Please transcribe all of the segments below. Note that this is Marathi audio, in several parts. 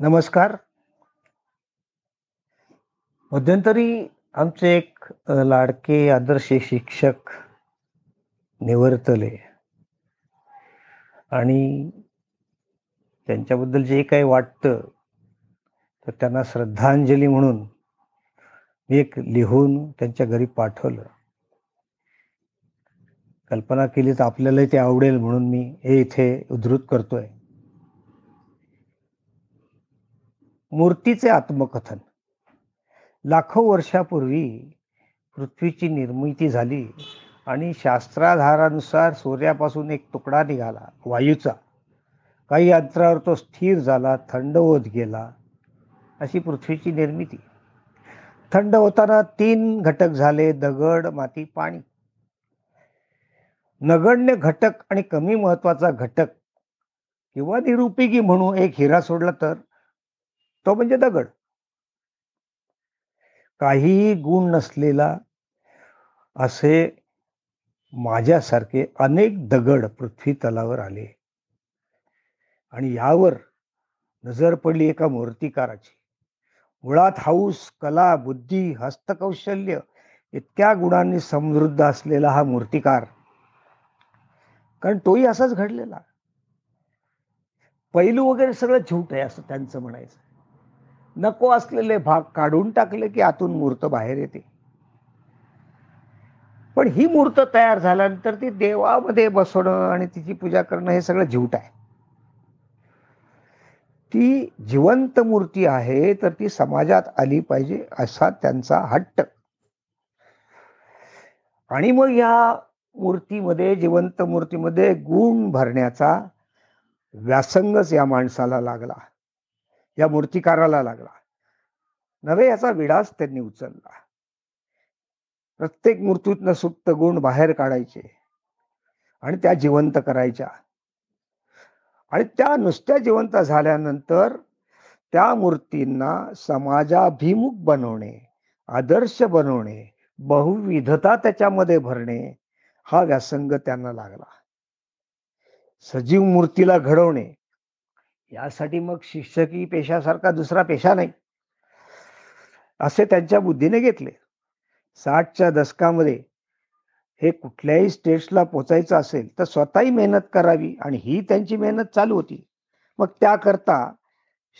नमस्कार. मध्यंतरी आमचे एक लाडके आदर्श शिक्षक निवर्तले. आणि त्यांच्याबद्दल जे काही वाटतं तर त्यांना श्रद्धांजली म्हणून मी एक लिहून त्यांच्या घरी पाठवलं. कल्पना केली तर आपल्यालाही ते आवडेल म्हणून मी हे इथे उद्धृत करतोय. मूर्तीचे आत्मकथन. लाखो वर्षापूर्वी पृथ्वीची निर्मिती झाली आणि शास्त्राधारानुसार सूर्यापासून एक तुकडा निघाला वायूचा. काही अंतरावर तो स्थिर झाला थंड होत गेला अशी पृथ्वीची निर्मिती. थंड होताना तीन घटक झाले दगड माती पाणी. नगण्य घटक आणि कमी महत्त्वाचा घटक किंवा निरुपयोगी म्हणून एक हिरा सोडला तर? तो म्हणजे दगड. काहीही गुण नसलेला असे माझ्यासारखे अनेक दगड पृथ्वी तलावर आले. आणि यावर नजर पडली एका मूर्तिकाराची. मुळात हाऊस कला बुद्धी हस्तकौशल्य इतक्या गुणांनी समृद्ध असलेला हा मूर्तिकार. कारण तोही असाच घडलेला. पैलू वगैरे सगळं झूट आहे असं त्यांचं म्हणायचं. नको असलेले भाग काढून टाकले की आतून मूर्त बाहेर येते. पण ही मूर्त तयार झाल्यानंतर ती देवामध्ये बसवणं आणि तिची पूजा करणं हे सगळं झिवट आहे. ती जिवंत मूर्ती आहे तर ती समाजात आली पाहिजे असा त्यांचा हट्ट. आणि मग या मूर्तीमध्ये जिवंत मूर्तीमध्ये गुण भरण्याचा व्यासंगच या माणसाला लागला. या मूर्तिकाराला लागला. नव्हे याचा विडास त्यांनी उचलला. प्रत्येक मूर्तीतनं सुप्त गुण बाहेर काढायचे आणि त्या जिवंत करायच्या. आणि त्या नुसत्या जिवंत झाल्यानंतर त्या मूर्तींना समाजाभिमुख बनवणे आदर्श बनवणे बहुविधता त्याच्यामध्ये भरणे हा व्यासंग त्यांना लागला. सजीव मूर्तीला घडवणे यासाठी मग शिक्षकी पेशासारखा दुसरा पेशा नाही. असे त्यांच्या बुद्धीने घेतले. साठच्या दशकामध्ये हे कुठल्याही स्टेट्सला पोचायचं असेल तर स्वतःही मेहनत करावी आणि ही त्यांची मेहनत चालू होती. मग त्याकरता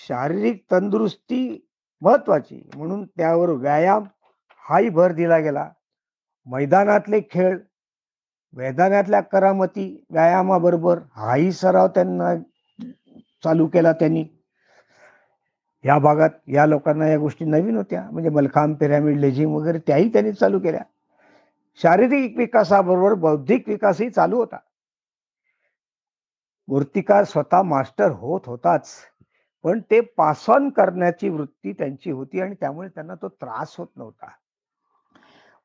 शारीरिक तंदुरुस्ती महत्वाची म्हणून त्यावर व्यायाम हाही भर दिला गेला. मैदानातले खेळ मैदानातल्या करामती व्यायामाबरोबर हाही सराव त्यांना चालू केला त्यांनी. या भागात या लोकांना या गोष्टी नवीन होत्या. म्हणजे मलखांब पिरॅमिड लेझिम वगैरे त्याही त्यांनी चालू केल्या. शारीरिक विकासाबरोबर बौद्धिक विकासही चालू होता. मूर्तिकार स्वतः मास्टर होत होताच. पण ते पास ऑन करण्याची वृत्ती त्यांची होती आणि त्यामुळे त्यांना तो त्रास होत नव्हता.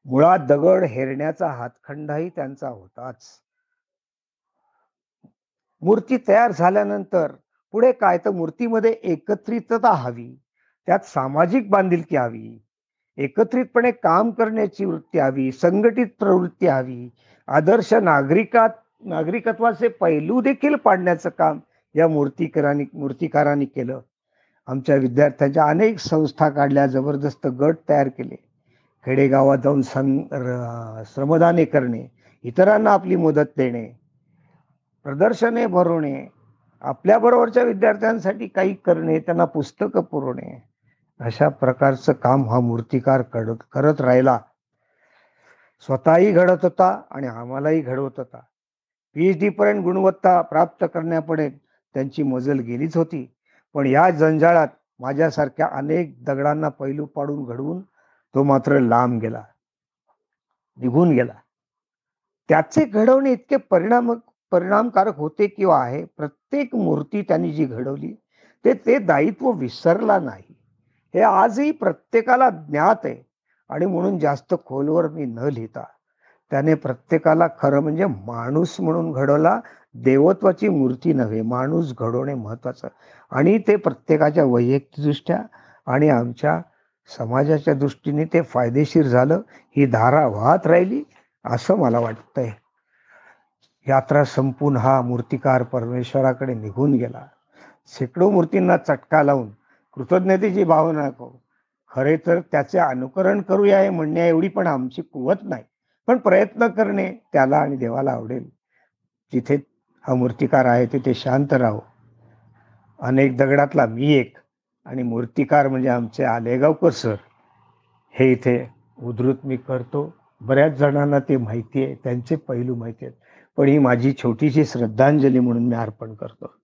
मुळात दगड हेरण्याचा हातखंडाही त्यांचा होताच. मूर्ती तयार झाल्यानंतर पुढे काय? तर मूर्तीमध्ये एकत्रितता हवी. त्यात सामाजिक बांधिलकी हवी. एकत्रितपणे काम करण्याची वृत्ती हवी. संघटित प्रवृत्ती हवी. आदर्श नागरिकात नागरिकत्वाचे पैलू देखील पाडण्याचं काम या मूर्तिकारांनी मूर्तिकारांनी केलं. आमच्या विद्यार्थ्यांच्या अनेक संस्था काढल्या जबरदस्त गट तयार केले. खेडेगावात जाऊन सं र- श्रमदाने करणे इतरांना आपली मदत देणे प्रदर्शने भरवणे आपल्याबरोबरच्या विद्यार्थ्यांसाठी काही करणे त्यांना पुस्तकं पुरवणे अशा प्रकारचं काम हा मूर्तिकार करत करत राहिला. स्वतःही घडत होता आणि आम्हालाही घडवत होता. पीएच डी पर्यंत गुणवत्ता प्राप्त करण्यापुढे त्यांची मजल गेलीच होती. पण या जंजाळात माझ्यासारख्या अनेक दगडांना पैलू पाडून घडवून तो मात्र लांब गेला. निघून गेला. त्याचे घडवणे इतके परिणाम परिणामकारक होते किंवा आहे प्रत्येक मूर्ती त्यांनी जी घडवली ते ते दायित्व विसरला नाही. हे आजही प्रत्येकाला ज्ञात आहे आणि म्हणून जास्त खोलवर मी न लिहिता त्याने प्रत्येकाला खरं म्हणजे माणूस म्हणून घडवला देवत्वाची मूर्ती नव्हे माणूस घडवणे महत्वाचं आणि ते प्रत्येकाच्या वैयक्तिकदृष्ट्या आणि आमच्या समाजाच्या दृष्टीने ते फायदेशीर झालं ही धारा वाहत राहिली असं मला वाटतंय. यात्रा संपून हा मूर्तिकार परमेश्वराकडे निघून गेला. शेकडो मूर्तींना चटका लावून कृतज्ञतेची भावना करू खरे तर त्याचे अनुकरण करूया हे म्हणण्या एवढी पण आमची कुवत नाही. पण प्रयत्न करणे त्याला आणि देवाला आवडेल. जिथे हा मूर्तिकार आहे तिथे शांत राहो. अनेक दगडातला मी एक आणि मूर्तिकार म्हणजे आमचे आलेगावकर सर. हे इथे उद्धृत मी करतो. बऱ्याच जणांना ते माहिती आहे. त्यांचे पैलू माहिती आहेत. पण ही माझी छोटीशी श्रद्धांजली म्हणून मी अर्पण करतो.